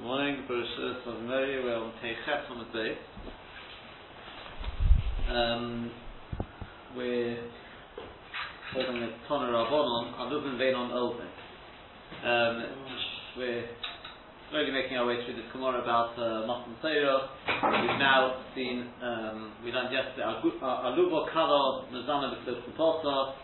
Good morning, Bereshit of Mary. We're on Teichet on the base. Um, we're holding a Toner Rabbonon, Aluvin Vein on Olvin. Um, we're slowly making our way through this Gemara about uh, Matan Seirah. We've now seen, um, we learned yesterday, Alubo Kalo Mazana B'Klif Posa.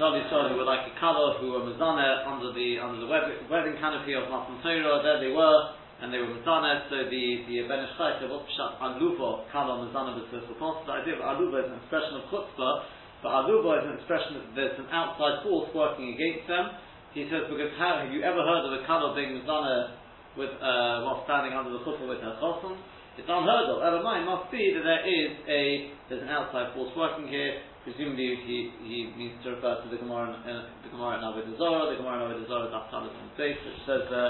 Some Yisrael who were like a Kalo, who were Mazana under the under the wedding canopy of Matan Torah, there they were, and they were Mazana, so the, the Ben Ishchai said, what's Pshat Alubo, Kalo Mazana B'Tzvah The idea of Alubo is an expression of chutzpah, but Alubo is an expression that there's an outside force working against them. He says, because how, have you ever heard of a Kalo being Mazana with, uh, while standing under the chutzpah with her chosom? It's unheard of. Ever mind, must be that there is a, there's an outside force working here, Presumably he, he means to refer to the Gemara in, uh, the Gemara in Avodah Zarah, the Gemara in Avodah Zarah Daf Talis on face, which says uh,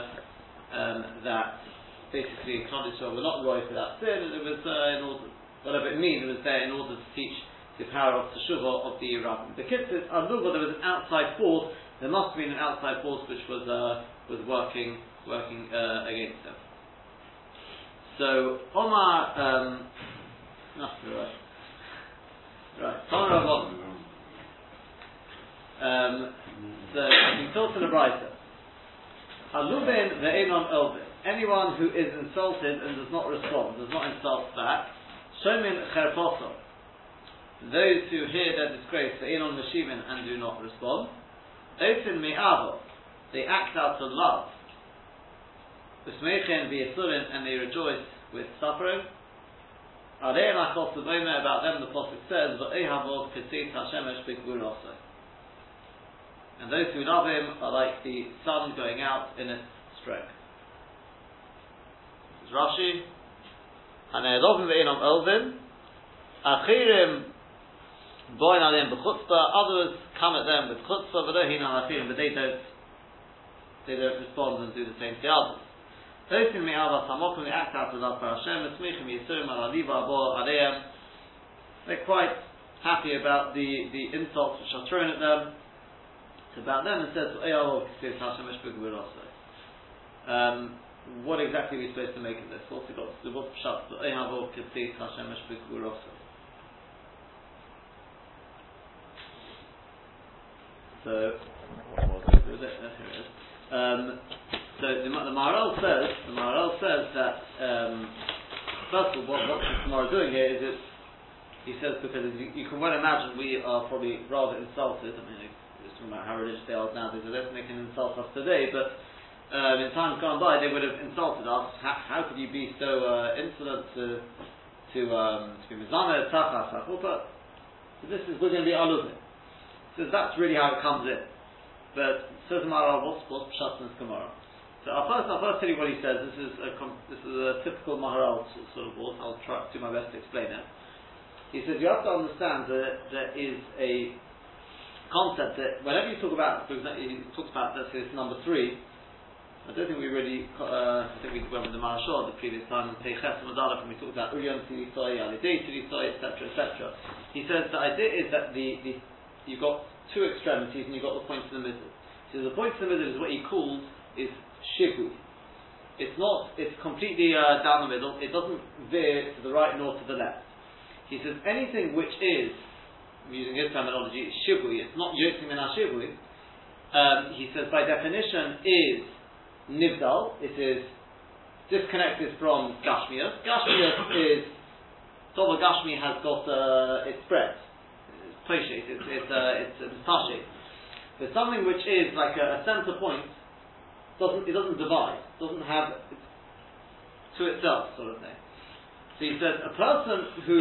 um, that basically Yisrael were not roy for that sin, and it was uh, in order, whatever it means, it was there in order to teach the power of Teshuvah of the Rabbin. The kids Kitzis, Aluva, there was an outside force, there must have been an outside force which was uh, was working working uh, against them. So Omar, um, right. Tomer Avon. Um, so we talked in the Brisa. Ve'enon elbin. Anyone who is insulted and does not respond, does not insult back, shomin cherposo. Those who hear their disgrace ve'enon meshivin and do not respond. Open mi'avo. They act out of love. Usmechen v'yisurin and they rejoice with suffering. About them, the Prophet says. And those who love him are like the sun going out in its is Rashi. Hane'elovim ve'enom elvin. Achirim boin alim b'chutzpah. Others come at them with chutzpah, but they don't, they don't respond and do the same to others. For Hashem, Esmichim Yisurim. They're quite happy about the, the insults which are thrown at them. It's about them and says, Hashem um, what exactly are we supposed to make of this? What's it got? What's pshat? Eyavov Kitzis Hashem Eshbegurosai. So, what was it? Here it is. Um, so the, the Maharal says, the Maharal says that um, first of all, what, what the is doing here is. He says because you, you, can well imagine we are probably rather insulted. I mean, it's talking about how religious they are don't think they can insult us today, but um, in times gone by they would have insulted us. How, how could you be so uh, insolent to to um, be mizana tachas But So this is we're going to be aluvin. So that's really how it comes in. But says Maharal, what's what's pshat in this Gemara? So I'll first, I'll first tell you what he says. This is a, this is a typical Maharal sort of word. I'll try to do my best to explain it. He says you have to understand that there is a concept that whenever you talk about, for example, he talks about let's say number three. I don't think we really, uh, I think we went with the Marashal the previous time, Peiches and we talked about Alidei etc., etc. He says the idea is that the, the, you've got two extremities and you've got the point in the middle. So the point in the middle is what he calls is shivui. It's not, it's completely uh, down the middle, it doesn't veer to the right nor to the left. He says anything which is, using his terminology, shivui, it's not yotzim shivui, um, he says by definition is nivdal, it is disconnected from gashmias. Gashmias is, Tova Gashmi has got, uh, it spreads, it's it's, it's, uh, it's, it's There's something which is like a, a center point, doesn't it doesn't divide, doesn't have to itself sort of thing. So he says a person who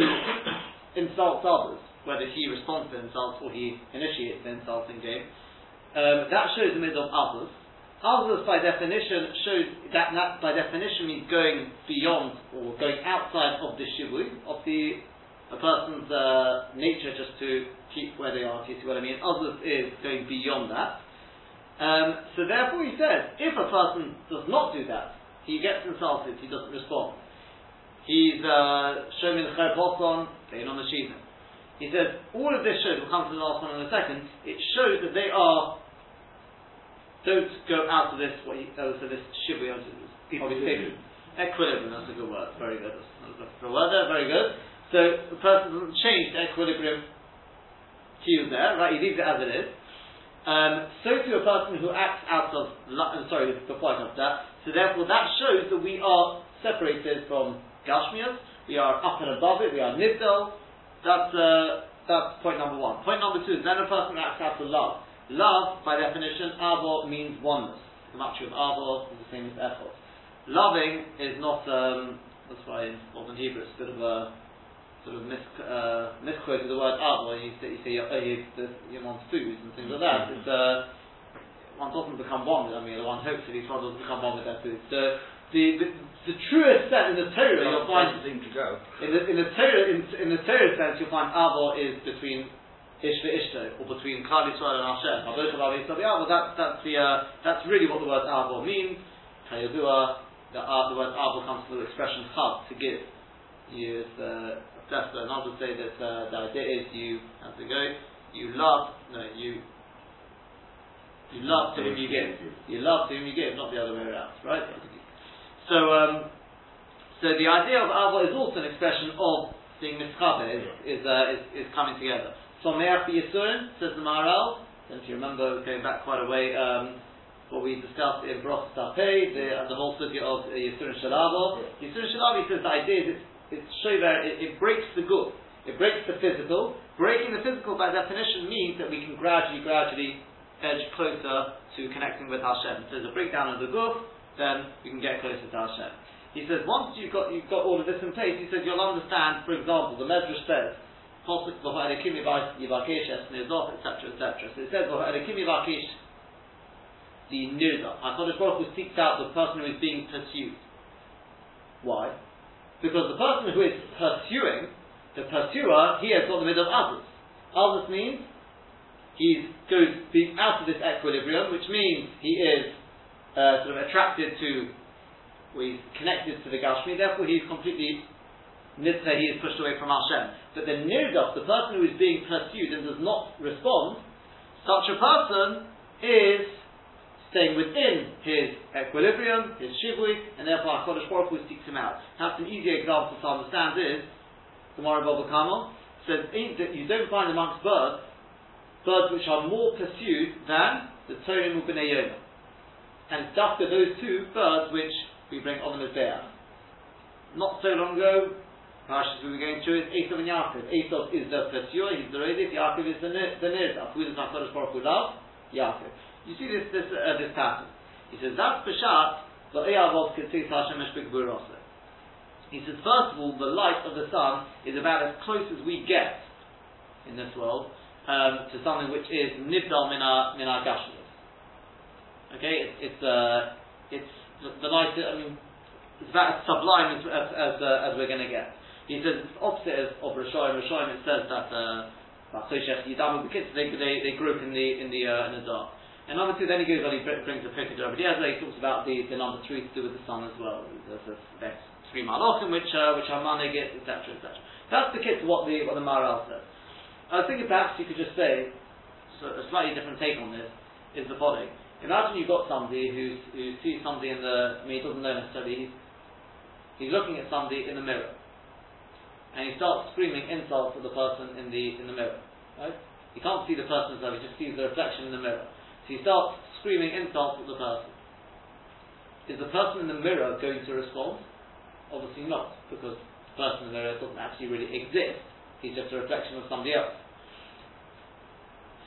insults others, whether he responds to insults or he initiates the insulting game, um, that shows the middle of others. Others, by definition, shows that, that by definition means going beyond or going outside of the shivui of the a person's uh, nature just to keep where they are. Do you see what I mean? Others is going beyond that. Um, so therefore he says, if a person does not do that, he gets insulted, he doesn't respond. He's uh, showing the chayposon, playing on the. He says, all of this shows, we'll come to the last one in a second, it shows that they are, don't go out of this, what he, oh, so this people who take equilibrium. That's a good word. Very good. That's a word there. Very good. So the person doesn't change the equilibrium cues there, right? He leaves it as it is. Um, so to a person who acts out of, I'm sorry, I come to that, so therefore that shows that we are separated from Gashmias, we are up and above it, we are Nibdal, that's, uh, that's point number one. Point number two is then a person acts out of love. Love, by definition, avo means oneness. The matri of avo is the same as echos. Loving is not, um, that's why in modern Hebrew it's a bit of a sort of mis, uh, misquoted the word up when you say, you say oh, you, you want food and things like that. It's, uh, one doesn't become one with, I mean, one hopes at least one doesn't become one with their food. So, the, the, the truest sense in the Torah you'll find seem to go. in the in the Torah in, in the Torah sense you'll find Avo is between Ish Ishto or between Klal Yisrael and Hashem. Well, that's that's the uh, that's really what the word Avo means. Kayadua, the, uh, the word Avo comes from the expression Chav to give. You, uh, that's and others say that uh, the idea is you, have to go? You love, no, you you love to whom you give. You love to whom you give, not the other way around, right? So, um, so the idea of avo is also an expression of being mischaber, is, is, uh, is, is, coming together. So me'ach yisurin, says the Maharal, and if you remember going back quite a way, um, what we discussed in Broch Tapei, the, the whole sugya of uh, Yisurin Shalavo. Yisurin Shalavo, he says the idea is it's it's shover, it, it breaks the good. It breaks the physical. Breaking the physical by definition means that we can gradually, gradually edge closer to connecting with Hashem. So there's a breakdown of the guf, then we can get closer to Hashem. He says once you've got you've got all of this in place, he says you'll understand. For example, the Medrash says, etc., etc. So it says the nirda. HaKadosh Baruch Hu seeks out the person who is being pursued. Why? Because the person who is pursuing, the pursuer, he has got the middle of others. Others means he goes being out of this equilibrium, which means he is uh, sort of attracted to, well, he's connected to the Gashmi, therefore he's completely Nitzah, he is pushed away from Hashem. But the Nirdos, the person who is being pursued and does not respond, such a person is staying within his equilibrium, his shivui, and therefore HaKadosh Baruch Hu seeks him out. Perhaps an easier example to understand is, the Gemara Baba Kamo says that you don't find amongst birds, birds which are more pursued than the Torim Yonah. And just those two birds which we bring on the Mizbeah. Not so long ago, Parashas we were going through is Esav and Yaakov. Esav is the pursuer, he's the Rodis, Yaakov is the, the Nirdaf. Who does HaKadosh Baruch Hu love? Yaakov. You see this this uh, this pattern. He says that's Peshat, but He says first of all the light of the sun is about as close as we get in this world um, to something which is nibdal min our min our Okay, it's it's uh, it's the, the light. I mean, it's about as sublime as as as, uh, as we're going to get. He says it's opposite of, Rishayim. Rishayim it says that uh, the kids they, they they grew up in the in the uh, in the dark. And number two, then he goes on, he brings a picture Rabbi He talks about the, the number three to do with the sun as well. There's a, there's three malachim which uh, which are manigit, etc., etc. That's the kit to what the what the Maharal says. I was thinking perhaps you could just say so a slightly different take on this is the following. Imagine you've got somebody who who sees somebody in the I mean he doesn't know necessarily he's he's looking at somebody in the mirror and he starts screaming insults at the person in the in the mirror. Right? He can't see the person so he just sees the reflection in the mirror he starts screaming insults at the person. Is the person in the mirror going to respond? Obviously not, because the person in the mirror doesn't actually really exist. He's just a reflection of somebody else.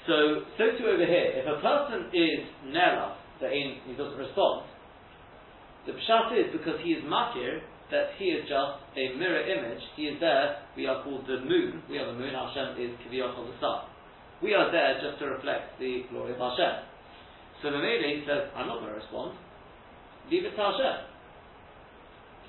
So, so too over here, if a person is nela, that he doesn't respond, the pshat is because he is makir, that he is just a mirror image, he is there, we are called the moon, we are the moon, Hashem is Kiviyot of the sun. We are there just to reflect the glory of Hashem. So the Mele says, I'm not going to respond. Leave it to Hashem.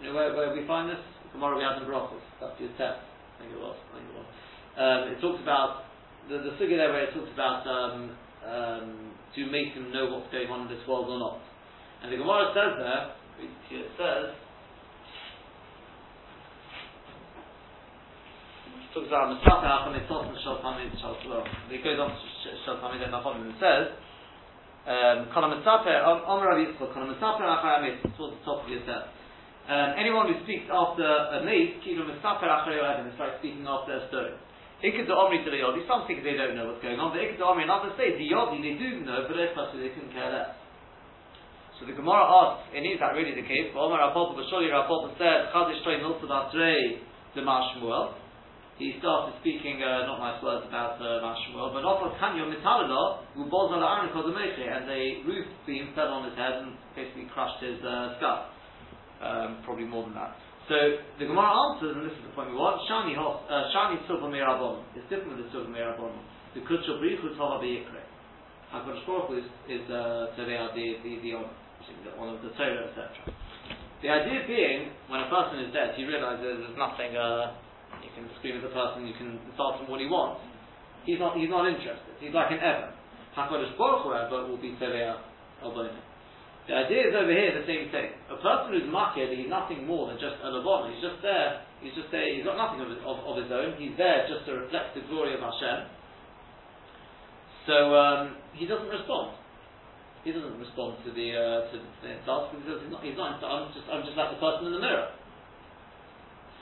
You know where, where we find this? Tomorrow we have in Brachos. That's your test. I think it was. I think it was. Um, it talks about the, the figure there where it talks about um, um, to make him know what's going on in this world or not. And the Gemara says there, it says, it talks about Masaka Hachamitzot and Shaltamid Shaltalom. It goes on to Shaltamid and Nachon and says, Um, towards the top of your set. Um, anyone who speaks after a mace, Kilo Misaper Achar it's like speaking after a stone. Ikad Omri to the Yodi, some think they don't know what's going on, but Ikad Omri in other states, the Yodi, they do know, but they're they couldn't care less. So the Gemara asks, and is that really the case? But Omar Rav Papa, but surely Rav Papa said, Chadish Toy Milsa Basrei, the Mashmuel. He started speaking uh, not nice words about the the and a roof beam fell on his head and basically crushed his uh, skull um, probably more than that. So the Gemara answers, and this is the point we want. Shani hos, uh, shani silva mirabon. It's different with the silva mirabon. The kutsha brichu tova biyikre. Hakadosh Baruch is is uh, so are the the the one of the Torah, etc. The idea being, when a person is dead, he realizes there's nothing. Uh, you can scream at the person, you can insult him what he wants. He's not. He's not interested. He's like an Evan. Hakadosh Baruch Hu, will be Tzedea Albonim. The idea is over here the same thing. A person who's makir, he's nothing more than just a levon. He's just there. He's just there. He's got nothing of, of, of, his own. He's there just to reflect the glory of Hashem. So um, he doesn't respond. He doesn't respond to the uh, to the insults because he's not. He's not. I'm just. I'm just like the person in the mirror.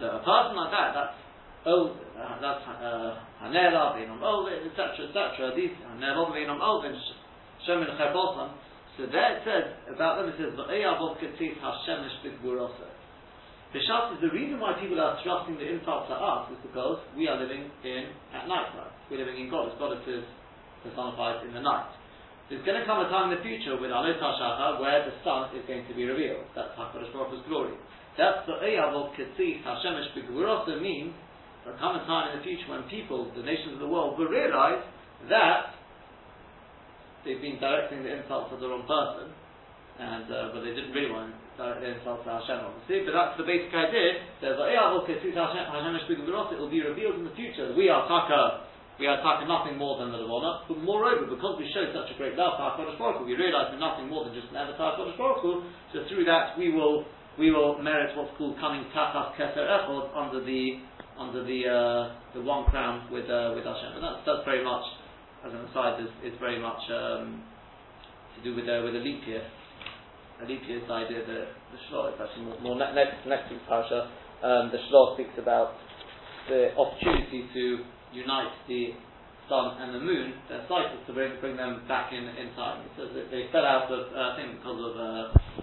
So a person like that, that's old. Uh, that's uh, hanela, on old, etc., etc. These hanela, being on old, and shemin chaybosan. So there it says about them. It says v'eyavot ketzis hashemish b'gvurosa. B'shas is the reason why people are trusting the insult to us is because we are living in at night time. We're living in God. God is personified in the night. There's going to come a time in the future with Alot HaShachar where the sun is going to be revealed. That's HaKadosh Baruch Hu's glory. That's the Eyavot Ketzis Hashemesh B'Gvurosa means there'll come a time in the future when people, the nations of the world, will realize that they've been directing the insults to the wrong person, and uh, but they didn't really want to direct the insults to Hashem, obviously. But that's the basic idea. There's like, yeah, okay, it will be revealed in the future. We are taka. We are taka nothing more than the Levona, but moreover, because we show such a great love for HaKadosh Baruch we realize we're nothing more than just an avatar HaKadosh Baruch so through that we will we will merit what's called coming tachas keser echod under the under the uh, the one crown with uh, with Hashem, and that's that's very much as an aside, is, is very much um, to do with uh, with a leap year. A leap year is the idea that the Shloh is actually more, more ne- next next week's parasha. Um, the Shloh speaks about the opportunity to unite the sun and the moon, their cycles, to bring, bring them back in, in time. That they fell out of, uh, I think because of uh,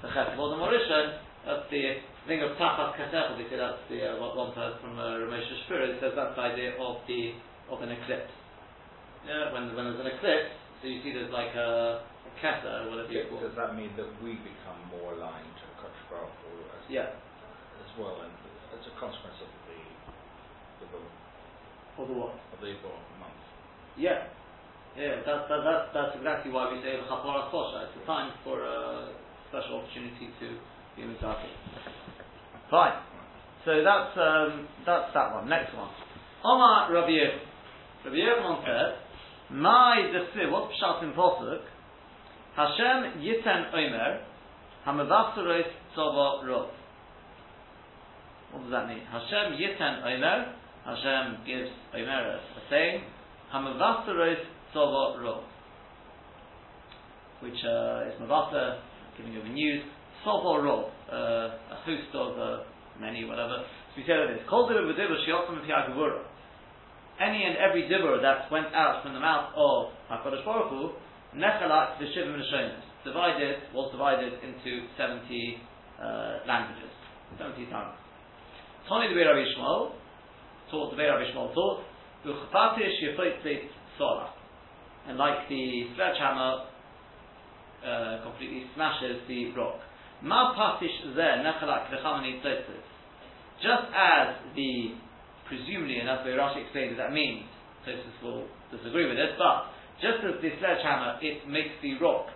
the Chesed of Mauritian, that's the thing of Tachas Kesef, they say that's the, uh, one person from uh, Ramesh Shapira, it says that's the idea of the of an eclipse yeah, when, when there's an eclipse, so you see there's like a, a keta, whatever you call Does that mean that we become more aligned to Kodesh as, yeah. as well, and as a consequence of the the? Of the what? Of the month. Yeah. Yeah, that's, that, that, that's exactly why we say Chapora Chosha. It's a time for a special opportunity to be Mizaki. Fine. So that's um, that's that one. Next one. Omar Rabbi Rabbi Yochanan said, my desir, what's Pshat in Posuk? Hashem yiten omer, hamavasaros tzova rov. What does that mean? Hashem yiten omer, Hashem gives omer a saying, hamavasaros tzova rov. Which uh, is mavasa, giving the news, tzova rov, uh, a host of uh, many, whatever. So we say that this. Kol dibur b'dibur shiyotzim v'piyagavura any and every dibur that went out from the mouth of HaKadosh Baruch Hu, nechalak v'shivim v'shonis, divided, was divided into 70 uh, languages, 70 tongues. Tony the Rabbi Shmuel, taught the Rabbi Shmuel taught, v'chapatish yifoitzit sola. And like the sledgehammer uh, completely smashes the rock. Ma patish zeh nechalak v'chamani Just as the presumably, and that's the Rashi explains that means, Tosus will disagree with it, but just as the sledgehammer, it makes the rock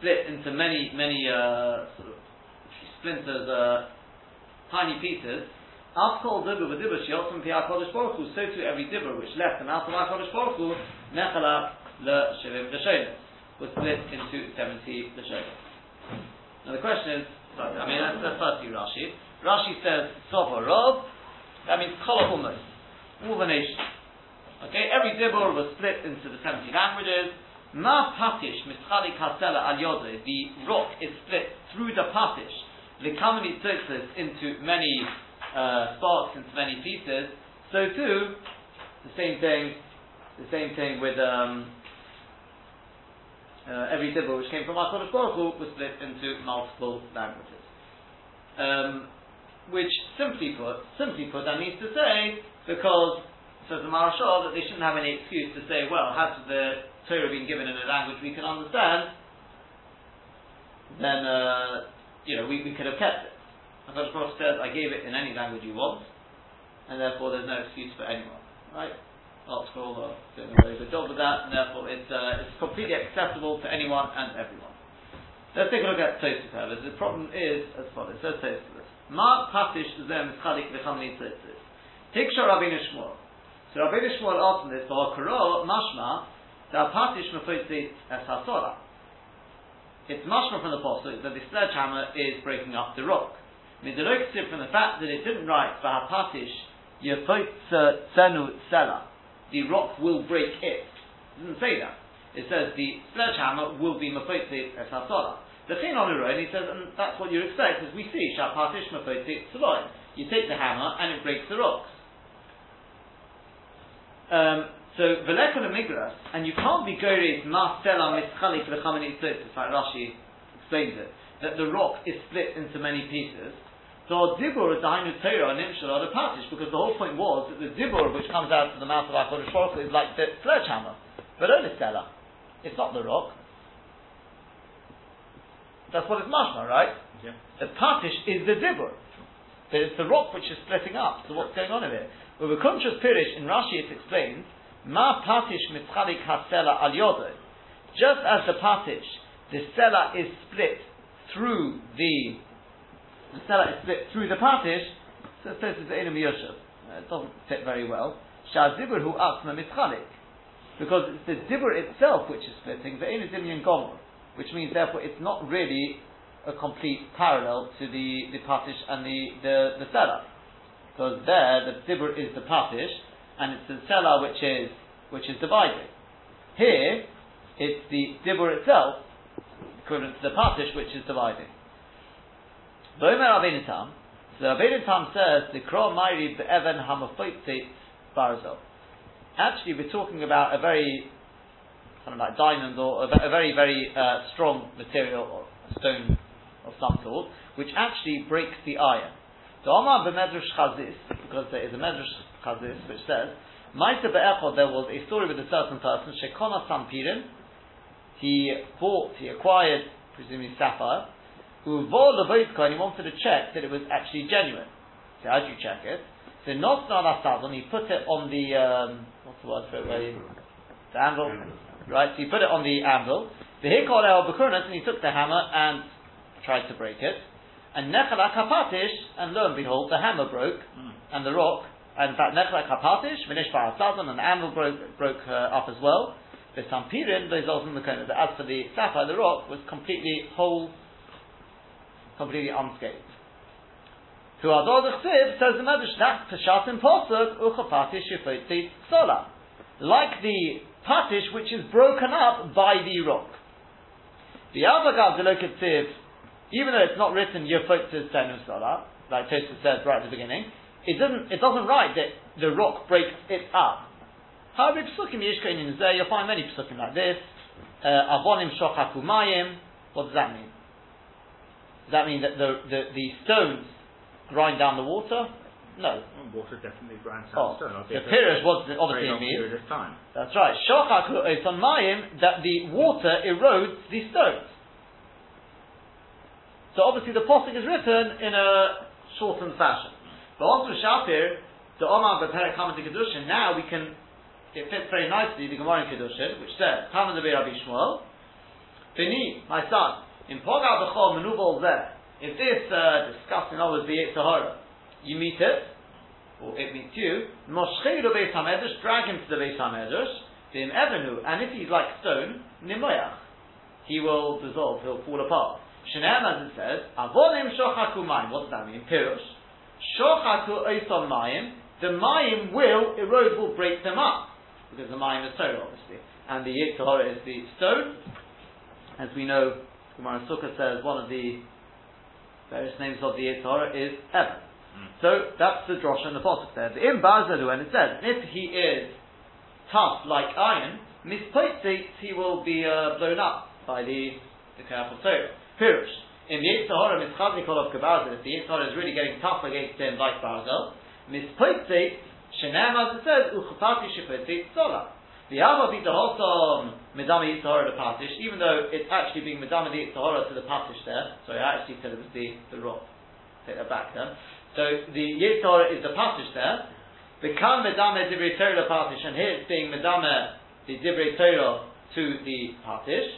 split into many, many uh, sort of splinters, uh, tiny pieces, Afkol dibber with dibber shiyotzim pi HaKadosh Baruch Hu, so too every dibber which left the mouth of HaKadosh Baruch Hu, nechala le shivim l'shonim, was split into 70 l'shonim. Now the question is, I mean, that's, that's firstly Rashi. Rashi says, Sofa that means Kol almost. All the nations. Okay, every Dibur was split into the 70 languages, Ma patish mischalik hasela al yodo, the rock is split through the patish, likamani tzitzis into many uh, sparks, into many pieces, so too, the same thing, the same thing with um, uh, every dibble which came from HaKadosh Baruch Hu was split into multiple languages. Um, which simply put, simply put, that means to say, because says the Marashal that they shouldn't have any excuse to say, well, had the Torah been given in a language we can understand, then uh, you know we, we could have kept it. HaKadosh Baruch says, I gave it in any language you want, and therefore there's no excuse for anyone, right? Article are doing a very good job with that, and therefore it's, uh, it's completely accessible to anyone and everyone. Let's take a look at Tosfos, however. The problem is as follows. Says Tosfos. Ma patish zem mischalik v'chamli tzitzis. Tiksha Rabbeinu Shmuel. So Rabbeinu Shmuel asked this, v'hakaro mashma da patish mefotzit es hasora. It's mashma from the pasuk that the sledgehammer is breaking up the rock. Midoloktiv from the fact that it didn't write v'hapatish yefotzenu sela. The rock will break it. It doesn't say that. It says the sledgehammer will be mefotzit es. The thing on road, he says, and that's what you expect, as we see, Shapatish Mafotik Saloy. You take the hammer and it breaks the rocks. Um, so, Velekon Migras, and you can't be Goris Marcela Mischalik Lechamani Tzitz, like Rashi explains it, that the rock is split into many pieces. So, Dibur is Dainu Torah and Nimshal are the Patish, because the whole point was that the Dibur which comes out of the mouth of HaKadosh Baruch is like the sledgehammer, but only Stella. It's not the rock. That's what it's mashma, right? Yeah. The patish is the dibur. It's the rock which is splitting up. So what's going on in it? Well, the Kuntrus Pirish in Rashi it explains, Ma patish mitzchalik hasela al yodo. Just as the patish, the sela is split through the, the sela is split through the patish, so it says it's the Enum Yoshev. Uh, it doesn't fit very well. Shah dibur hu atzma mitzchalik. Because it's the dibur itself which is splitting, the Enum Dimyan Gomor which means therefore it's not really a complete parallel to the, the patish and the, the, the seller. Because there the dibur is the patish and it's the seller which is which is divided. Here it's the dibur itself, equivalent to the patish which is dividing. Bomer Rabbeinu Tam, so says the Kro Mairi Be'evan Hamafoitzi Barzel. Actually we're talking about a very kind of like diamond or a, a very, very uh, strong material or stone of some sort, which actually breaks the iron. So Omar b'medrash chazis, because there is a medrash chazis which says, Maita be'echod, there was a story with a certain person, shekona sampirin, he bought, he acquired, presumably sapphire, uvol levoitka, and he wanted to check that it was actually genuine. So how do you check it? So not on he put it on the, um, what's the word for it, where you, the anvil, Right? So he put it on the anvil. The hikol el and he took the hammer and tried to break it. And nechala kapatish, and lo and behold, the hammer broke, mm. and the rock, and in fact, nechala kapatish, minish and the anvil broke, broke uh, up as well. The sampirin, those also in the corner. As for the sapphire, the rock was completely whole, completely unscathed. To Ador the says the Medrash, that's Peshat in Posuk, Uchapatish Yifotzi Sola. Like the patish which is broken up by the rock. The other Avagav Delokativ, even though it's not written Yefotzus Tenu Salah, like Tosfos says right at the beginning, it doesn't it doesn't write that the rock breaks it up. However, Pesukim Yishkain in there, you'll find many Pesukim like this. Uh, Avonim Shochaku Mayim. What does that mean? Does that mean that the, the, the stones grind down the water? No. water definitely grinds oh, stone. The does it obviously mean? Period of time. That's right. Shochaku on mayim, that the water erodes the stones. So obviously the posting is written in a shortened fashion. But also Shapir, the Omar Bepere coming to Kedushin, now we can, it fits very nicely the Gemara in Kedushin, which says, Talmud the Rabbi Shmuel, Bini, my son, in Pogal Bechol Menubal Zeh, if this uh, disgusting always be Sahara, you meet it, or it meets you, Moshcheru Beis HaMedrash, drag him to the Beis HaMedrash, Vim Evanu, and if he's like stone, Nimoyach, he will dissolve, he'll fall apart. Shenem, as it says, Avonim Shochaku Mayim, what does that mean? Pirush. Shochaku Oison Mayim, the Mayim will erode, will break them up, because the Mayim is Torah, obviously. and the Yitzhahara is the stone. As we know, Gemara Sukkah says one of the various names of the Yitzhahara is Evan. So that's the drosh and the posuk there. The im Barzelu, and it says, if he is tough like iron, mispoitzates, he will be uh, blown up by the the careful Torah. Pirush. In the Yitzhahara, mischazik of Kabarzel, if the Yitzhahara is really getting tough against him like Barzel, mispoitzates, shenem as it says, uchapati shipoitzates sola. The Ava be the wholesome Medama Yitzhahara the Patish, even though it's actually being Medama the Yitzhahara to the Patish there. Sorry, I actually said it was the, the rock. Take that back then. So the Yitzhar is the passage there. Become Medame Divrei Torah the Patish, and here it's being Medame the Divrei Torah to the Patish.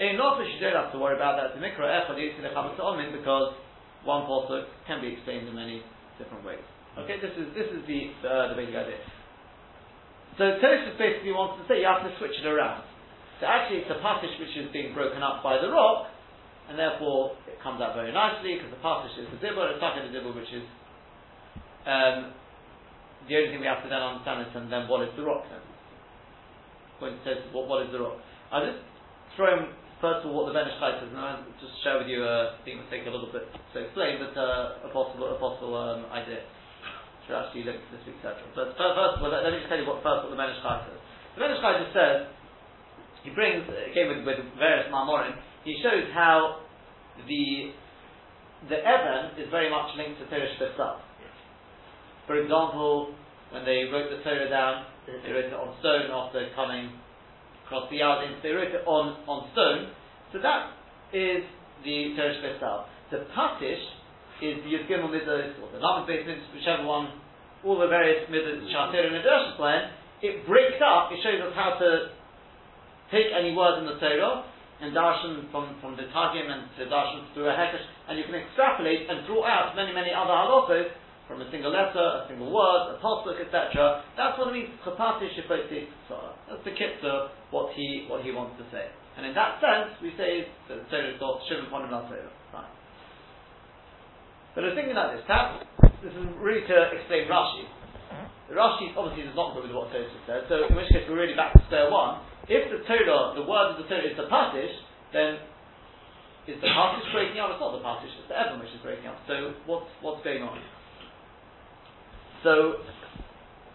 In Nofesh, you don't have to worry about that. The Mikra Echad Yitzhar because one pasuk can be explained in many different ways. Okay, this is this is the uh, the basic idea. So Tosus basically wants to say you have to switch it around. So actually, it's a passage which is being broken up by the rock, and therefore it comes out very nicely because the passage is the dibur, it's like the dibur, which is um, the only thing we have to then understand is and then what is the rock then? When it says what, what is the rock, I'll just throw in first of all what the Ben says, and I'll just share with you. a it will take a little bit to explain, but uh, a possible a possible um, idea. Should actually link to this week's But first, of all, let, let, me just tell you what first what the Ben says. The Ben just says he brings again with, with various marmorim he shows how the the Evan is very much linked to Torah itself. For example, when they wrote the Torah down, they wrote it on stone after coming across the Yarden, they wrote it on, on stone. So that is the Torah itself. The Patish is the Yud Gimel Midas, or the Lamed Beit whichever one, all the various Midas, Shatir and Midrash plan, it breaks up, it shows us how to take any word in the Torah and darshan from, from the Targum and to darshan through a hekesh, and you can extrapolate and draw out many, many other halachos from a single letter, a single word, a pasuk, etc. That's what it means. Chapati shifoti That's the kitzur, what he what he wants to say. And in that sense, we say that the Torah is got shivim ponim la Fine. But I was thinking like this. Perhaps this is really to explain Rashi. The Rashi obviously does not go with what Tosfos says, so in which case we're really back to square one. If the Torah, the word of the Torah is the Patish, then is the Patish breaking up? It's not the Patish, it's the Evan which is breaking up. So what's, what's going on? So,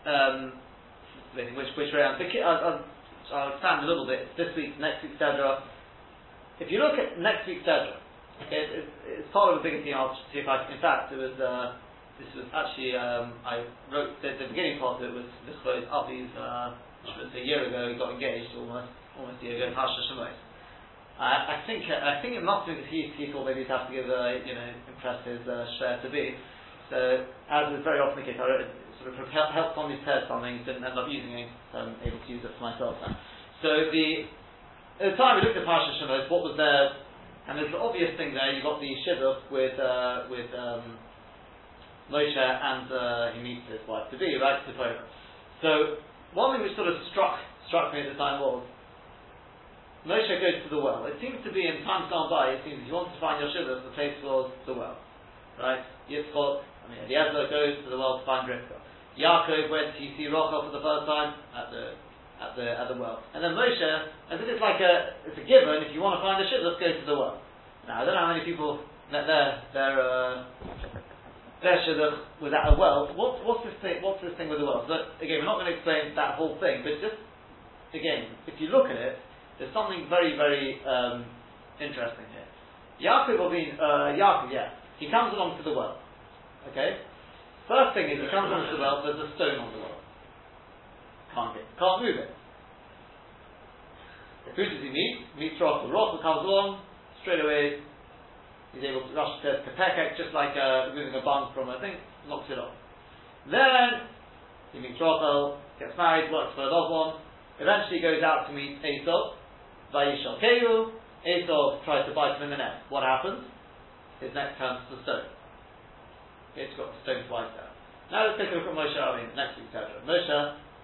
um, which, which way I'm thinking, I'll, I'll, I'll expand a little bit. This week, next week's Sedra. If you look at next week's Sedra, okay, it's, it's, part of a bigger thing. I'll see if I can. In fact, it was. Uh, this was actually um, I wrote the, the, beginning part of it was was Avi's uh, a year ago he got engaged almost almost a year ago in Pasha Shemos. I, I think I think it must be because he, he thought maybe he'd have to give a you know impress his uh, share to be. So as is very often the case, I wrote, sort of help, helped these pairs something, didn't end up using it, so I'm able to use it for myself now. So the at the time we looked at Pasha Shemos, what was there? And there's the obvious thing there. You've got the shidduch with uh, with um, Moshe and uh, he meets his wife to be right So one thing which sort of struck struck me at the time was Moshe goes to the well. It seems to be in times gone by, it seems if you want to find Yeshua, the place was the well. Right? Yitzchok, I mean Eliezer goes to the well to find Rivka. Yaakov went to see Rachel for the first time at the at the at the well. And then Moshe, as if it's like a it's a given, if you want to find a let's go to the well. Now I don't know how many people that their their uh, their shidduch was at a well. What, what's this thing? What's this thing with the well? So again, we're not going to explain that whole thing, but just again, if you look at it, there's something very, very um, interesting here. Yaakov Avin, uh, Yaakov, yeah, he comes along to the well. Okay, first thing is he comes along to the well. There's a stone on the well. Can't get, can't move it. Who does he meet? Meets Rachel. Rachel comes along straight away He's able to, rush Rashi says, kapekek, just like uh, moving a bung from a thing, knocks it off. Then, he meets Rachel, gets married, works for one, eventually goes out to meet Esau, Vayishal Keru, Esau tries to bite him in the neck. What happens? His neck turns to stone. It's got the stone twice there. Now let's take a look at Moshe Rabbeinu, next week's Sedra.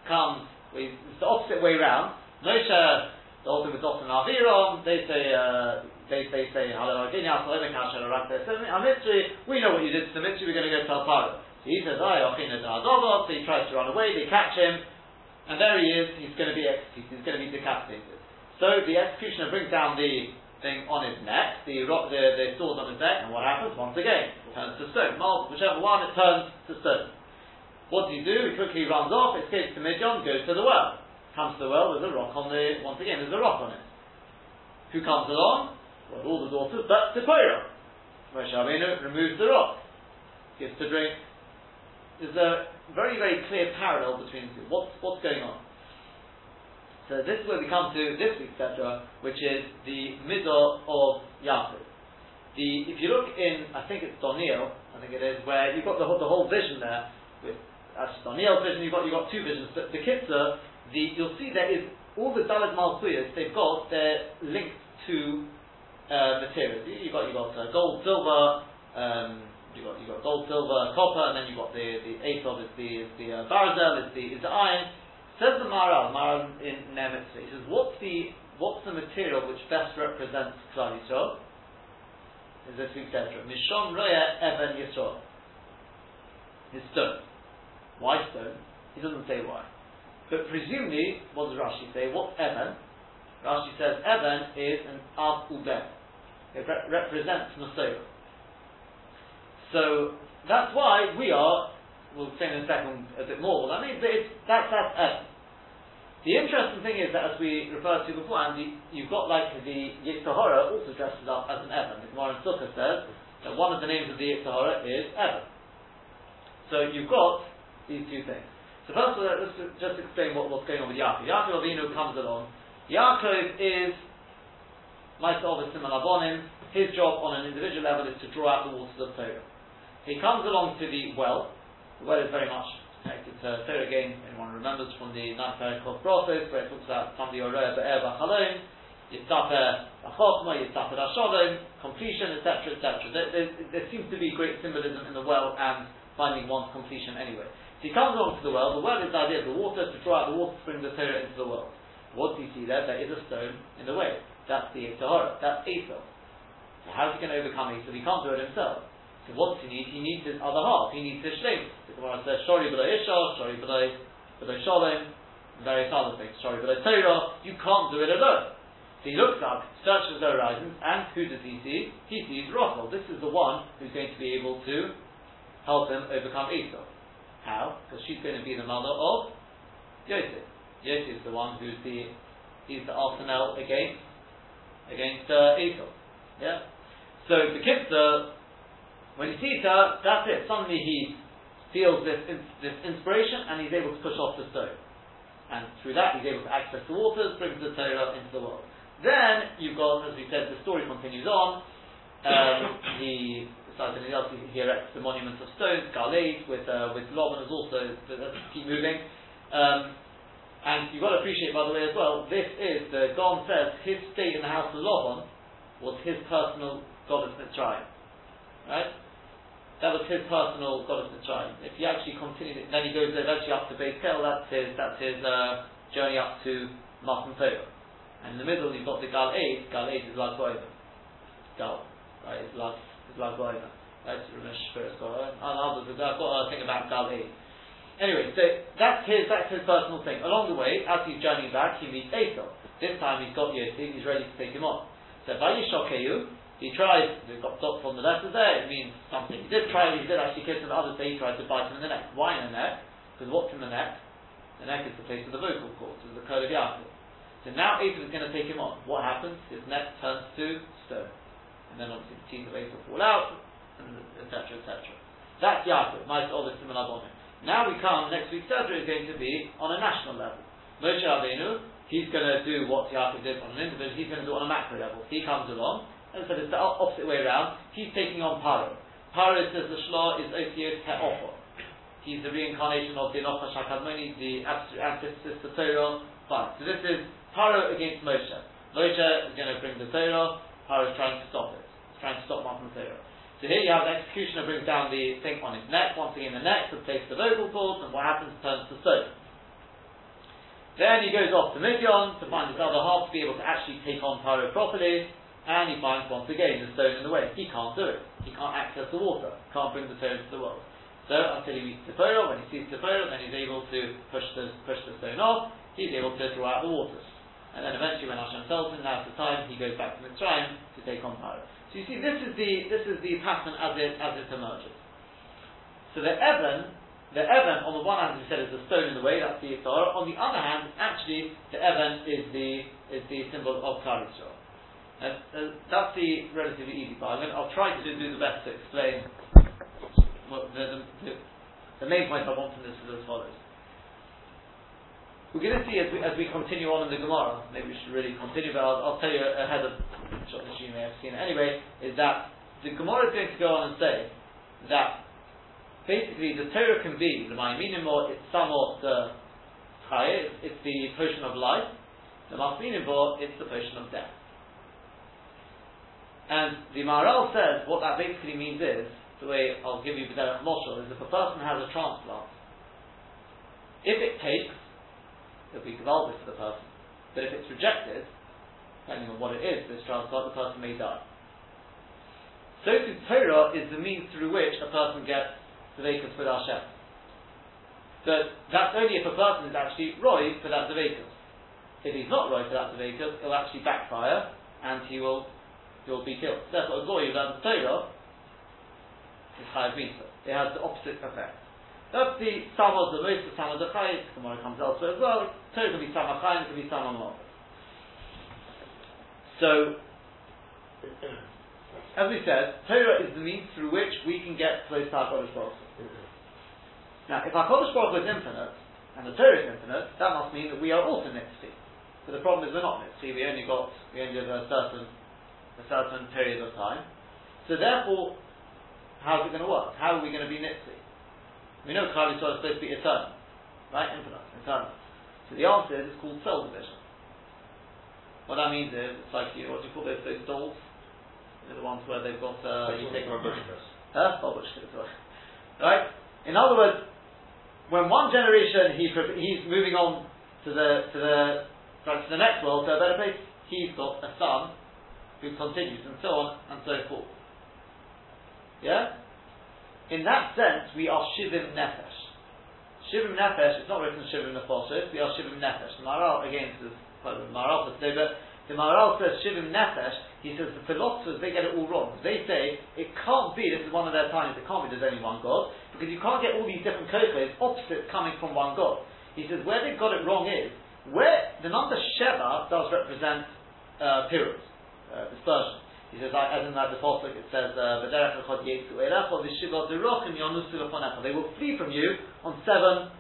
Comes, it's the opposite way round. Moshe, the thing with Dotan Aviram, they say, uh, they, they say, we know what you did to the mitzvah, we're going to go tell Paro. So he says, I, so he tries to run away, they catch him, and there he is, he's going to be executed, he's going to be decapitated. So the executioner brings down the thing on his neck, the, the, the sword on his neck, and what happens? Once again, turns to stone. Whichever one, it turns to stone. What does he do? He quickly runs off, escapes to Midian, goes to the well. Comes to the well, there's a rock on the, once again, there's a rock on it. Who comes along? Well, all the daughters, but Zipporah. Moshe Rabbeinu removes the rock, gives to drink. There's a very, very clear parallel between the two. What's, what's going on? So this is where we come to this week's Sedra, which is the middle of Yaakov. The, if you look in, I think it's Doniel, I think it is, where you've got the, the whole vision there, with Doniel's vision, you've got, you've got two visions. The, the Kitzur, the, you'll see there is, all the Dalit Malchuyas, they've got, they're linked to uh, materials. You, you've got, you've got uh, gold, silver, um, you've got, you've got gold, silver, copper, and then you've got the, the Atov is the, is the uh, Barzel, is the, is the iron, Says the Maral, Maral in Nemitz, he says, what's the, what's the material which best represents Klal Yisrael? Is this Ezra. Mishon Roya Evan Yisrael. His stone. Why stone? He doesn't say why. But presumably, what does Rashi say? What's Evan? Rashi says Evan is an Av Uben. It re- represents Masorah. So, that's why we are, we'll say in a second a bit more what that means, but it's, that's, that's Evan. The interesting thing is that as we referred to before, and you've got like the Yitzhahara also dresses up as an Evan. The Gemara in Sukkah says that one of the names of the Yitzhahara is Evan. So you've got these two things. So first of all, let's just explain what, what's going on with Yaakov. Yaakov Avinu comes along. Yaakov is myself Simon Abonim. His job on an individual level is to draw out the waters of Torah. He comes along to the well. The well is very much connected to Torah again. Anyone remembers from the ninth paragraph of Brachos, where it talks about somebody Oroya Be'er B'Chalom, Yitzaper B'Chokma, Yitzaper Asholom, completion, etc., etc. There, there, there seems to be great symbolism in the well and finding one's completion anyway. He comes along to the well. The well is the idea of the water to draw out the water to bring the Torah into the world. What do you see there? There is a stone in the way. That's the Yitzhahara. That's Esau. So how's he going to overcome Esau? He can't do it himself. So what does he need? He needs his other half. He needs his shleim. The Gemara says, Shori b'lo Isha, Shori b'lo Shalom, various other things. Shori b'lo Torah. You can't do it alone. So he looks up, searches the horizons, and who does he see? He sees Rachel. This is the one who's going to be able to help him overcome Esau. How? Because she's going to be the mother of Yosef. Yosef is the one who's the he's the arsenal against against uh, Esau. Yeah. So the Kitzur, when he sees her, that's it. Suddenly he feels this this inspiration, and he's able to push off the stone. And through that, he's able to access the waters, brings the Torah into the world. Then you've got, as we said, the story continues on. Um, he besides anything else, he, erects the monuments of stones, Galate, with uh, with Laban as also. Keep moving. Um, and you've got to appreciate, by the way, as well, this is, the says, his stay in the house of Laban was his personal goddess Mitzrayim. Right? That was his personal goddess Mitzrayim. If you actually continue, then he goes eventually up to Beit Kel, that's his, that's his uh, journey up to Matan Torah. And in the middle, you've got the Gal Eid. Gal Eid is Lag. Gal. Right? It's Lag, Lag Boiva. Right? Ramesh. I've got a thing about Gal Eid. Anyway, so that's his that's his personal thing. Along the way, as he's journeying back, he meets Esau. This time he's got Yosef, he's ready to take him on. So Vayishokeyu, he tries, we've got on the letters there, it means something. He did try, he did actually kiss him, others say he tried to bite him in the neck. Why in the neck? Because what's in the neck? The neck is the place of the vocal cords, is the code of Yaakov. So now Esau is going to take him on. What happens? His neck turns to stone. And then obviously the teeth of Esau fall out, etc., etc. That's Yaakov. Now we come, next week's Sedra is going to be on a national level. Moshe Rabbeinu, he's going to do what Yaakov did on an individual, he's going to do it on a macro level. He comes along, and so it's the opposite way around, he's taking on Paro. Paro says the Shlah is Osios Te'ofor. He's the reincarnation of the Enocha Shakadmoni, the antithesis to Torah. Fine. So this is Paro against Moshe. Moshe is going to bring the Torah, Paro is trying to stop it. He's trying to stop Matan Torah. So here you have the executioner brings down the thing on his neck, once again the neck, to place the vocal cords, and what happens turns to stone. Then he goes off to Midian to find his other half to be able to actually take on Paro properly, and he finds once again the stone in the way. He can't do it. He can't access the water. Can't bring the stone to the world. So until he meets Tifora, when he sees Tifora, then he's able to push the push the stone off. He's able to draw out the waters, and then eventually, when Hashem tells him now's the time, he goes back to Mitzrayim to take on Paro. So you see, this is the this is the pattern as it as it emerges. So the Evan, the Evan on the one hand, as we said is the stone in the way. That's the Yitzhar. On the other hand, actually, the Evan is the is the symbol of Yisrael. And, uh, that's the relatively easy part. I I'll try to do the best to explain what the, the, the, main point I want from this is as follows. We're going to see as we, as we continue on in the Gemara, maybe we should really continue, but I'll, I'll tell you ahead of what you may have seen anyway, is that the Gemara is going to go on and say that basically the Torah can be, the Ma'iminimor, it's somewhat uh, the Chaye, it's, the potion of life, the Masminimor, it's the potion of death. And the Maharal says what that basically means is, the way I'll give you B'derech Moshel, is if a person has a transplant, if it takes, it'll be Gavaldic for the person. But if it's rejected, depending on what it is, this transplant, the person may die. So to Torah is the means through which a person gets the Vekas for Hashem. But that's only if a person is actually Roy for that Devekas. If he's not Roy for that Devekas, it'll actually backfire and he will you'll be killed. Therefore, a goy who learns Torah is chayav. It has the opposite effect. That's the samad, the most of samad achayim. Tomorrow comes elsewhere as well. Torah can be chayim, it can be samad mob. So, as we said, Torah is the means through which we can get close to our Kodesh Now, if our Kodesh Baruch is infinite, and the Torah is infinite, that must mean that we are also Nitzvi. But the problem is we're not Nitzvi, we only got, we only have a certain a certain period of time. So therefore, how's it going to work? How are we going to be nitzi? We know Klal Yisrael is supposed to be eternal, right? Infinite, eternal. So the answer is it's called cell division. What that means is it's like you, what do you call those those dolls? They're the ones where they've got uh, you take huh? right? In other words, when one generation he he's moving on to the to the to the next world to a better place, he's got a son who continues, and so on and so forth. Yeah? In that sense, we are Shivim Nefesh. Shivim Nefesh, it's not written Shivim Nefesh, we are Shivim Nefesh. The Maharal, again, this is part of the Maharal for today, but the Maharal says Shivim Nefesh, he says the philosophers, they get it all wrong. They say, it can't be, this is one of their times, it can't be there's only one God, because you can't get all these different kochos, opposites coming from one God. He says, where they've got it wrong is, where the number Sheva does represent uh, periods uh, dispersion. He says, as in like the Pasuk, it says, uh, They will flee from you on seven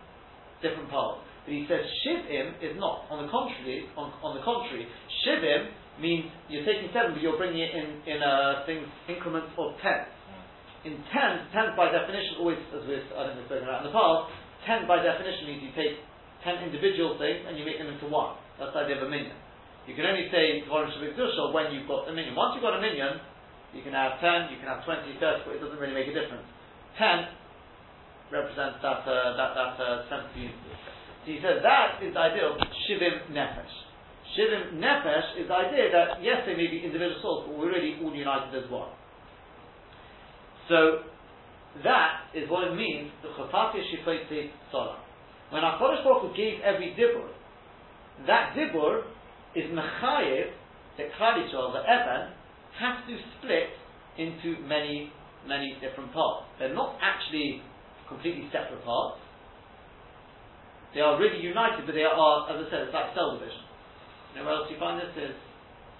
different paths. But he says Shivim is not. On the contrary, on, on the contrary, Shivim means you're taking seven, but you're bringing it in in uh, things increments of ten. In ten, ten by definition, always as we've I think we've spoken about in the past, ten by definition means you take ten individual things and you make them into one. That's the idea of a minyan. You can only say Dvarim Shabbat when you've got a minyan. Once you've got a minyan, you can have 10, you can have 20, 30, but it doesn't really make a difference. 10 represents that, uh, that, that uh, sense of unity. So he says that is the idea of Shivim Nefesh. Shivim Nefesh is the idea that, yes, they may be individual souls, but we're really all united as one. So, that is what it means, the Chafati Shifayte Sola. When our Kodesh Baruch gave every Dibur, that Dibur is mechayev that Klal Yisrael, the Evan, has to split into many, many different parts. They're not actually completely separate parts. They are really united, but they are, as I said, it's like cell division. You know where else you find this? Is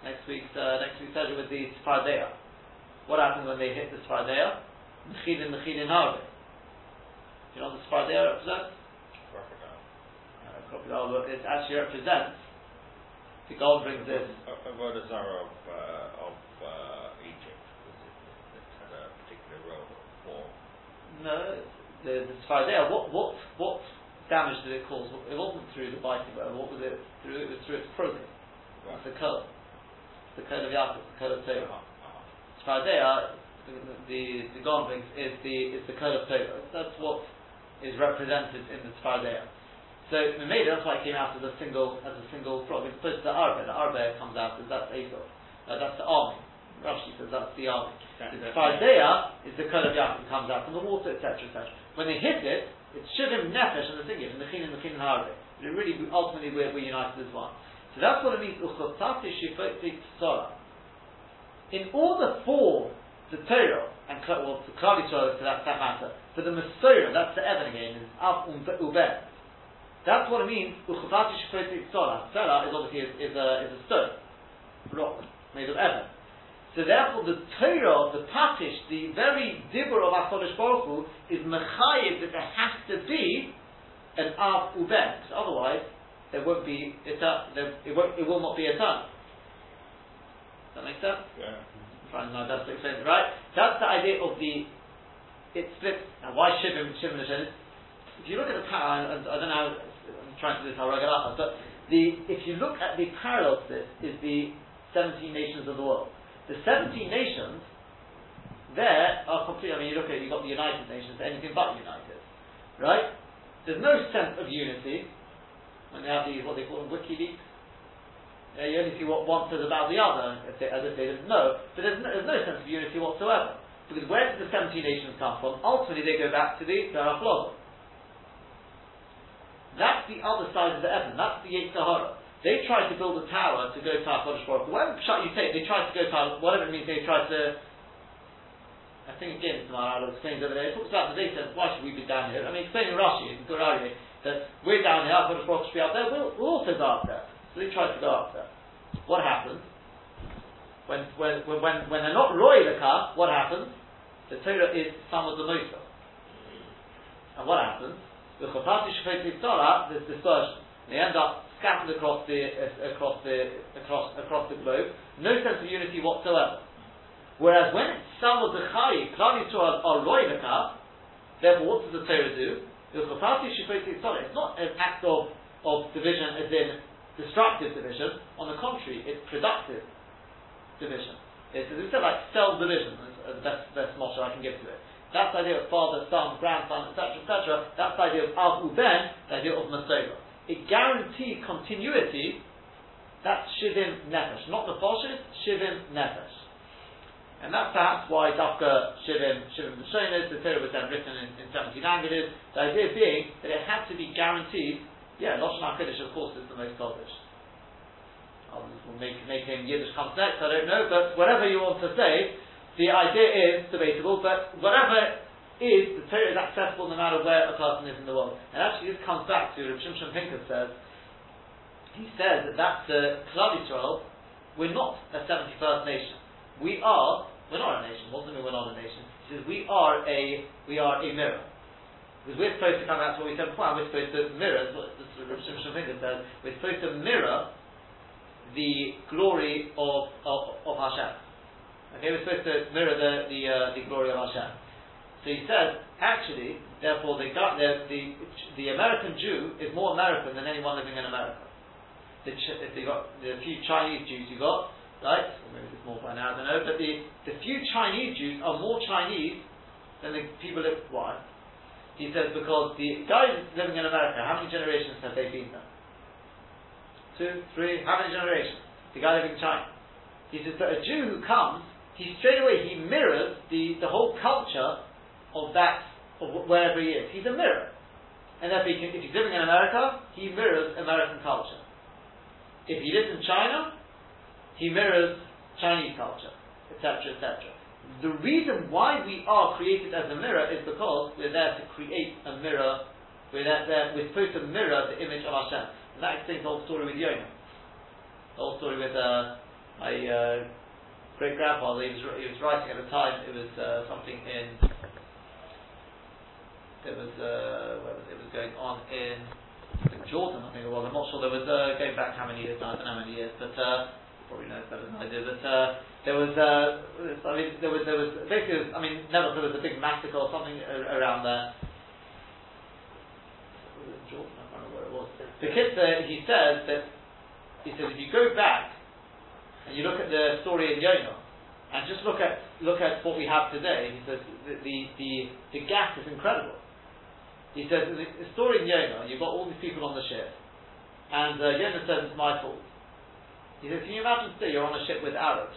next week's uh, next week's session with the Sfardea. What happens when they hit the Sfardea? Mechilin, Mechilin Harbe. Do you know what the Sfardea represents? Crocodile. Uh, crocodile, it actually represents the gold brings this. The Zara of, uh, of uh, Egypt, it, it had a particular role for. No, the, the Sfardea, what, what, what damage did it cause? It wasn't through the biting, but what was it through? It was through its croaking. Right. It's the. It's the code of Yaakov, the code of Torah. Uh-huh. Sfardea, the, the God brings, is the, is the code of Torah. That's what is represented in the Sfardea. So Mameda, that's why it came out as a single as a single frog. It's opposed to the Arba. The Arba comes out as that's Esau. Uh, that's the army. Rashi says that's the army. That- The is the code of Yaakov comes out from the water, etc., etc. When they hit it, it's Shivim Nefesh and the thing is, and the Chin and the Chin and Harbe. It really, ultimately, we're, we're united as one. So that's what it means, Uchotati Shifotik Sora. In order for the Torah, and well, the Klali Torah to that, that matter, for the Masorah, that's the Evan again, is Av Uber. That's what it means, Uchotati Shifotik Sora. Sora is obviously is, is, a, is a stone, rock, made of Evan. So therefore, the Torah, the Patish, the very dibur of Hakadosh Baruch Hu is mechayiv that there has to be an av uben, otherwise there won't be etern- there, it, won't, it will not be eternal. Does that make sense? Yeah. I'm trying my best to explain it right. That's the idea of the it splits. Now, why Shivim Shivim Hashem? If you look at the parallel, and I don't know, I'm trying to do this how but the if you look at the parallel to this, is the 17 nations of the world. The 17 nations, there are complete. I mean, you look at you've got the United Nations, anything but united, right? There's no sense of unity when they have these what they call them WikiLeaks. Yeah, you only see what one says about the other, as if they didn't know. But there's no, there's no sense of unity whatsoever. Because where did the 17 nations come from? Ultimately, they go back to the Lozor. That's the other side of the Evan. That's the Yitzhahara. They tried to build a tower to go to HaKadosh Baruch Hu. Whatever shot you take, they tried to go to whatever it means. They tried to. I think again, it's my explains over there. It talks about the said, why should we be down here? I mean, explaining Rashi in Gur Aryeh that we're down here, HaKadosh Baruch should be up there. We'll, also go up there. So they tried to go up there. What happens? When when when when, they're not royal what happens? The Torah is some of the Musa. And what happens? The Chopati Shefeti Tzara, there's dispersion. They end up scattered across the uh, across the across across the globe. No sense of unity whatsoever. Whereas when it's of the Chai, Klal Yisrael are royal therefore what does the Torah do? The Chopati Shefeti Tzara. It's not an act of of division as in destructive division. On the contrary, it's productive division. It's, it's like cell division. Is the best best motto I can give to it. That's the idea of father, son, grandson, etc., etc. That's the idea of Av Uben, the idea of Masorah. It guarantees continuity. That's Shivim Nefesh. Not the Foshes, Shivim Nefesh. And that's perhaps why Dafka Shivim, Shivim Lashonis, the Torah was then written in, in 70 languages. The idea being that it had to be guaranteed. Yeah, Lashon HaKodesh, of course, is the most Kodesh. Others will make, make him Yiddish comes next, I don't know, but whatever you want to say, the idea is debatable, but whatever is, the Torah is accessible no matter where a person is in the world. And actually this comes back to Rav Shimshon Pinkus says, he says that that's the Klal Yisrael, we're not a 71st nation. We are, we're not a nation, what does it mean we're not a nation? He says we are a, we are a mirror. Because we're supposed to come back to what we said before, we're supposed to mirror, what Rav Shimshon Pinkus says, we're supposed to mirror the glory of, of, of Hashem. Okay, we're supposed to mirror the the, uh, the glory of Hashem. So he says, actually, therefore, the, the, the, the American Jew is more American than anyone living in America. The, if they got the few Chinese Jews you got, right? Or maybe it's more by now, I don't know. But the, the few Chinese Jews are more Chinese than the people live. Why? He says because the guys living in America, how many generations have they been there? Two, three, how many generations? The guy living in China. He says that a Jew who comes he straight away he mirrors the, the whole culture of that of wherever he is. He's a mirror, and therefore he can, if he's living in America, he mirrors American culture. If he lives in China, he mirrors Chinese culture, etc., etc. The reason why we are created as a mirror is because we're there to create a mirror. We're there, there we're supposed to mirror the image of Hashem, and that explains the whole story with Yonah. The whole story with uh, my. Uh, great grandfather, he was, he was writing at the time, it was uh, something in, it was, uh, where was it, it was going on in Jordan, I think it was, I'm not sure, there was, uh, going back how many years now, I don't know how many years, but, uh, probably knows better than I do, but, uh, there was, uh, I mean, there was, there was, basically, I mean, never there was a big massacre or something around there. Jordan? I can't remember where it was. The kid, uh, he says that, he says, if you go back and you look at the story in Yonah, and just look at look at what we have today, he says the the the, the gap is incredible. He says the, the story in Yonah, you've got all these people on the ship, and uh, Yonah says it's my fault. He says, can you imagine today you're on a ship with Arabs,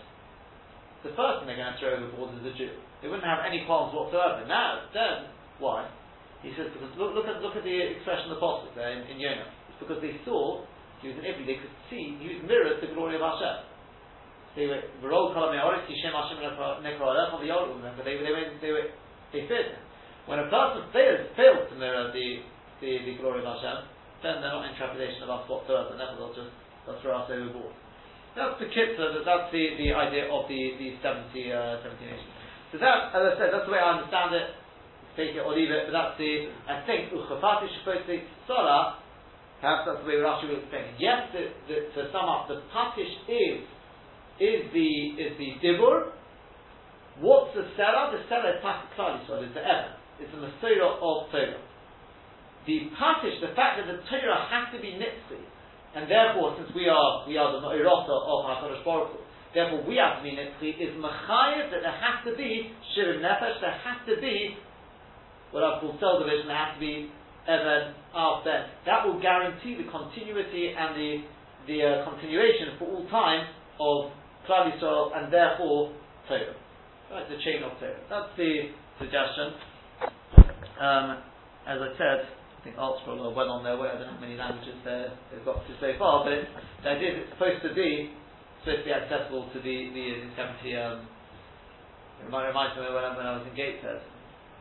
the first thing they're going to throw overboard is a Jew. They wouldn't have any qualms whatsoever. Now, then, why? He says because look, look at look at the expression of the apostles there in, in Yonah. It's because they saw he was in Italy. They could see he mirrored the glory of Hashem. They were Verol Kalameoris Kishem Hashem Nekroalech the Yorum. But they they they were they feared him. When a person fails fails to mirror the the, the glory of Hashem, then they're not in trepidation of us whatsoever. Therefore, they'll just they'll throw us overboard. That's the kitzah, that's the, the idea of the, the 70, uh, 70 nations. So that, as I said, that's the way I understand it take it or leave it, but that's the, I think, Uchafati Shapoti Sora, perhaps that's the way Rashi will explain it. Yes, the, the, to sum up, the Patish is, is the, is the Dibur. What's the seller? The Sarah is Patish so it's the Evan. It's the Masorah of Torah. The Patish, the fact that the Torah has to be Nitzri, and therefore, since we are, we are the Ma'irata of HaKadosh Baruch therefore we have to be Nitzri, is Machayev that there has to be Shirim Nefesh, there has to be what I've called cell division, there has to be Eved after. That will guarantee the continuity and the the uh, continuation for all time of Klal Yisrael and therefore Torah. Right, the chain of Torah. That's the suggestion. Um, as I said, I think Artscroll are well on their way. I don't know how many languages they've got to so far, but the idea is it's supposed to be supposed to be accessible to the the, 70. Um, it might remind me when I, when I was in Gateshead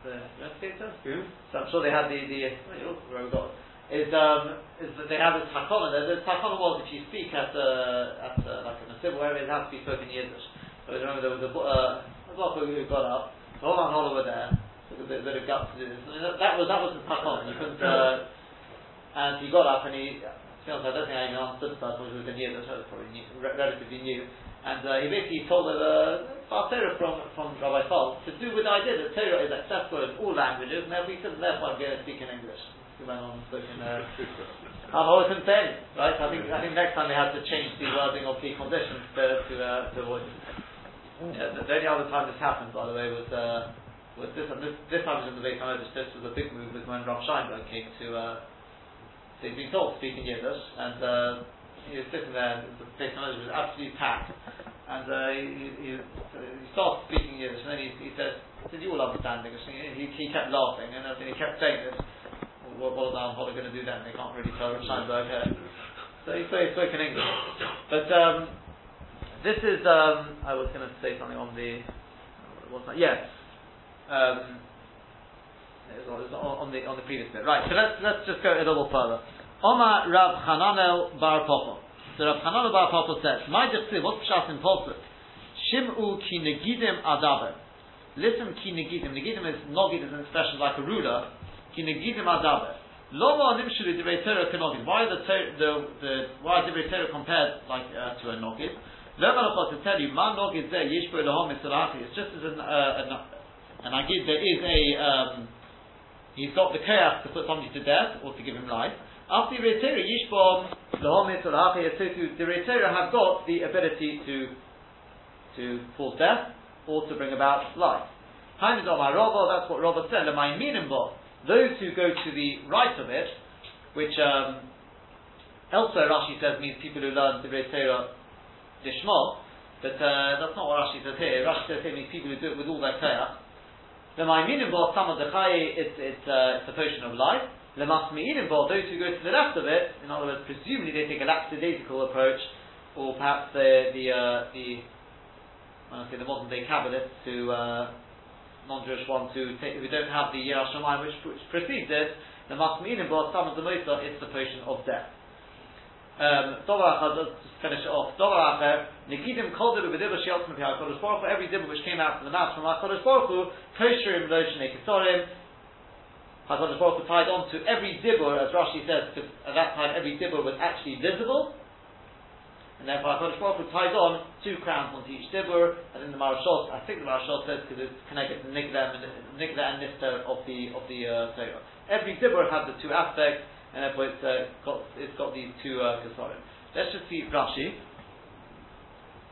the investigator. Yeah. So I'm sure they had the the oh, where we got is um is that they have this takana. The, the takana was if you speak at uh, at uh, like in a civil area, it has to be spoken Yiddish. I remember there was a uh, a block who got up. The whole man were there. Took a bit, a bit of guts to do this. I mean, that, that was that was the takana. You couldn't. Uh, and he got up and he. To be honest, I don't think I even understood the one. It was in Yiddish. That was probably new, re- relatively new. And uh, he basically told the uh, Torah from, from Rabbi Fall to do with the idea that Torah is accessible in all languages, and therefore therefore I'm going to speak in English. On and spoke uh, I'm always saying, right? I think I think next time they have to change the wording of the conditions to to, uh, to avoid it. Yeah, the, the only other time this happened, by the way, was uh, was this, this this time was in the Beit Hamedrash. This was a big move was when Rav Scheinberg came to. Uh, so he'd been told to speak in Yiddish, and uh, he was sitting there, and the Beit Hamedrash was absolutely packed. And uh, he, he, he starts speaking Yiddish, and then he, he says, "Did you all understand English?" And he, he kept laughing, and then he kept saying this. What, what are they going to do then? They can't really tell which Rich Scheinberg. Uh, so he spoke, spoke in English. But um, this is, um, I was going to say something on the, what's that? Yes. Um, it was on the on the previous bit. Right. So let's let's just go a little further. Omar Rav Hananel Bar Popo. So Rav Hananel Bar Popo says, "My dechsiv, what's pshat in Posuk? Shim'u ki negidim adaber. Listen ki negidim. Negidim is nogid is an expression like a ruler. Ki negidim adaber. Loma nimshuli divrei Torah kenogid. Why the the the why divrei Torah compared like uh, to a nogid? Lema to tell you, man nogid zeh yishbo lahom It's just as an uh, an, an agid there is a um, he's got the chaos to put somebody to death or to give him life. After the Reitera, Yishbom, Lahomis, or Hachi, the Reitera have got the ability to to cause death or to bring about life. Time is on my Rava, that's what Rava said, and my meaning those who go to the right of it, which um, elsewhere Rashi says means people who learn the Reitera Dishma, but uh, that's not what Rashi says here. Rashi says here means people who do it with all their chaos. The Maiminim involves some of the Chaye, it's, it's, uh, it's a potion of life. The Masmi'in involve those who go to the left of it, in other words, presumably they take a lackadaisical approach, or perhaps the, the, uh, the I say the modern day Kabbalists who, uh, non-Jewish ones who, take, who don't have the Yerah which, which precedes it, the some of the Mosa, it's the potion of death. Um, just finish it off. Negidim kol dibu b'dibu shiot from HaKadosh Baruch Hu. Every dibu which came out from the mouth from HaKadosh Baruch Hu, kosherim lo shnei kisorim. HaKadosh Baruch Hu tied on to every dibur, as Rashi says, because at that time every dibur was actually visible. And HaKadosh Baruch Hu ties on two crowns onto each dibur, and then the Marashot, I think the Marashot says because it's connected to Nigda and Nista of the, of the uh. Every dibur had the two aspects, and therefore it's uh, got it's got these two uh, Let's just see Rashi.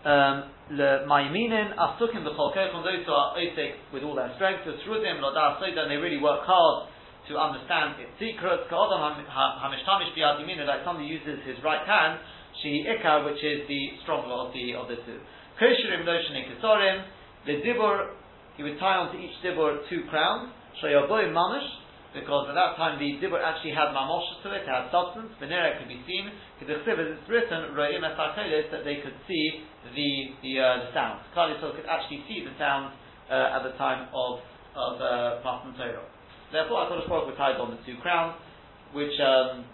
Um, le Maiminin asukim the cholkochon those who are osik with all their strength to srudim lodas and they really work hard to understand its secrets. Ka'odam hamishtamish biyadiminu like somebody uses his right hand. She ikar which is the stronger of the of the two. Kosherim lo shnei kisorim. The dibur, he would tie onto each dibur two crowns. Shayaboy mamish, because at that time the dibur actually had mamosh to it, it had substance. Venera could be seen. Because it's written roim that they could see the the, uh, the sound. Kali could actually see the sound uh, at the time of of uh, Torah. Therefore, HaKadosh Baruch Hu tied on the two crowns, which um,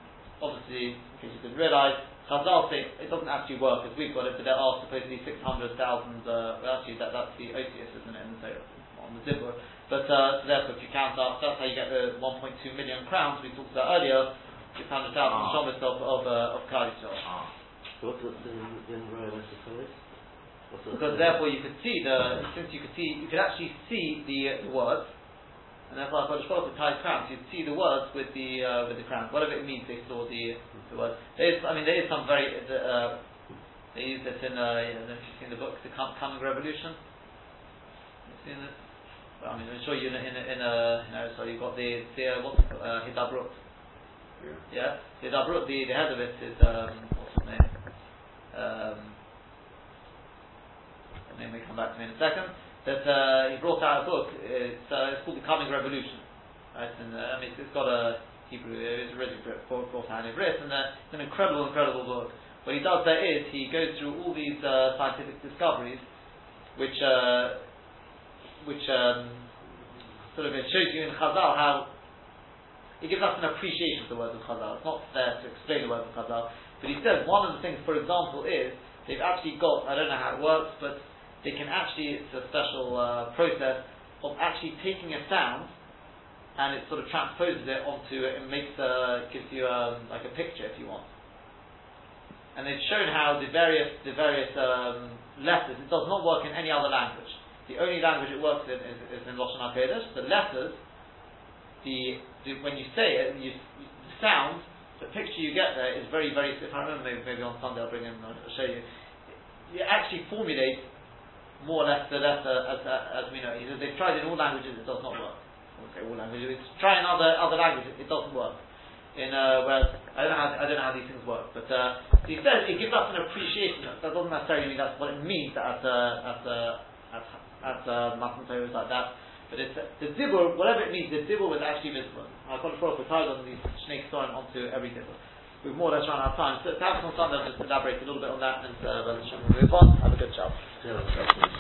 obviously, in case you didn't realize, Chazal say it doesn't actually work as we've got it, but there are supposedly 600,000, uh, well actually that, that's the OCS, isn't it, in the Torah, on the Zibur. But uh, so therefore, if you count up, that's how you get the 1.2 million crowns we talked about earlier, 600,000 Ah. of, of, uh, of Kali Ah. So what's what's Royal Esoteris? Because therefore you could see the, since you could see, you could actually see the, uh, the words, and therefore HaKadosh Baruch Hu ties crowns, you'd see the words with the, uh, with the crown. Whatever it means, they saw the, the words. There is, I mean, there is some very, uh, they use this in, uh, you know, if you've seen the book, The Coming Revolution. You've seen this? Well, I mean, I'm sure you in, a- in, a- in a, you know, so you've got the, the, uh, what's it called, uh, Hidabrut. Yeah, Hidabrut, the, the head of it is, um, what's his name? Um, the name may come back to me in a second. That uh, he brought out a book. It's, uh, it's called The Coming Revolution. Right, and uh, I mean, it's, got a Hebrew. It's already brought, out in Hebrew, and uh, it's an incredible, incredible book. What he does there is he goes through all these uh, scientific discoveries, which uh, which um, sort of it shows you in Chazal how it gives us an appreciation of the words of Chazal. It's not there to explain the words of Chazal, but he says one of the things, for example, is they've actually got I don't know how it works, but they can actually it's a special uh, process of actually taking a sound and it sort of transposes it onto it and makes uh, gives you um, like a picture if you want. And they've shown how the various the various um, letters it does not work in any other language. The only language it works in is, is in Lashon Hakodesh. The letters, the, the when you say it, you, the sound, the picture you get there is very very. If I remember, maybe, maybe on Sunday I'll bring in I'll show you. It actually formulates more or less the letter as, as we know. He says They've tried in all languages, it does not work. Okay, all languages. It's try in other other languages, it doesn't work. In uh, whereas I don't know how I don't know how these things work, but uh, he says it gives us an appreciation. That doesn't necessarily mean that's what it means at uh, at uh, at at uh, Matan like that. But it's uh, the dibur, whatever it means, the dibur was actually visible. I've got to throw tied on these snake storing onto every dibur. We've more or less run out of time. So perhaps on Sunday I'll just elaborate a little bit on that and uh, we'll move on. Have a good job.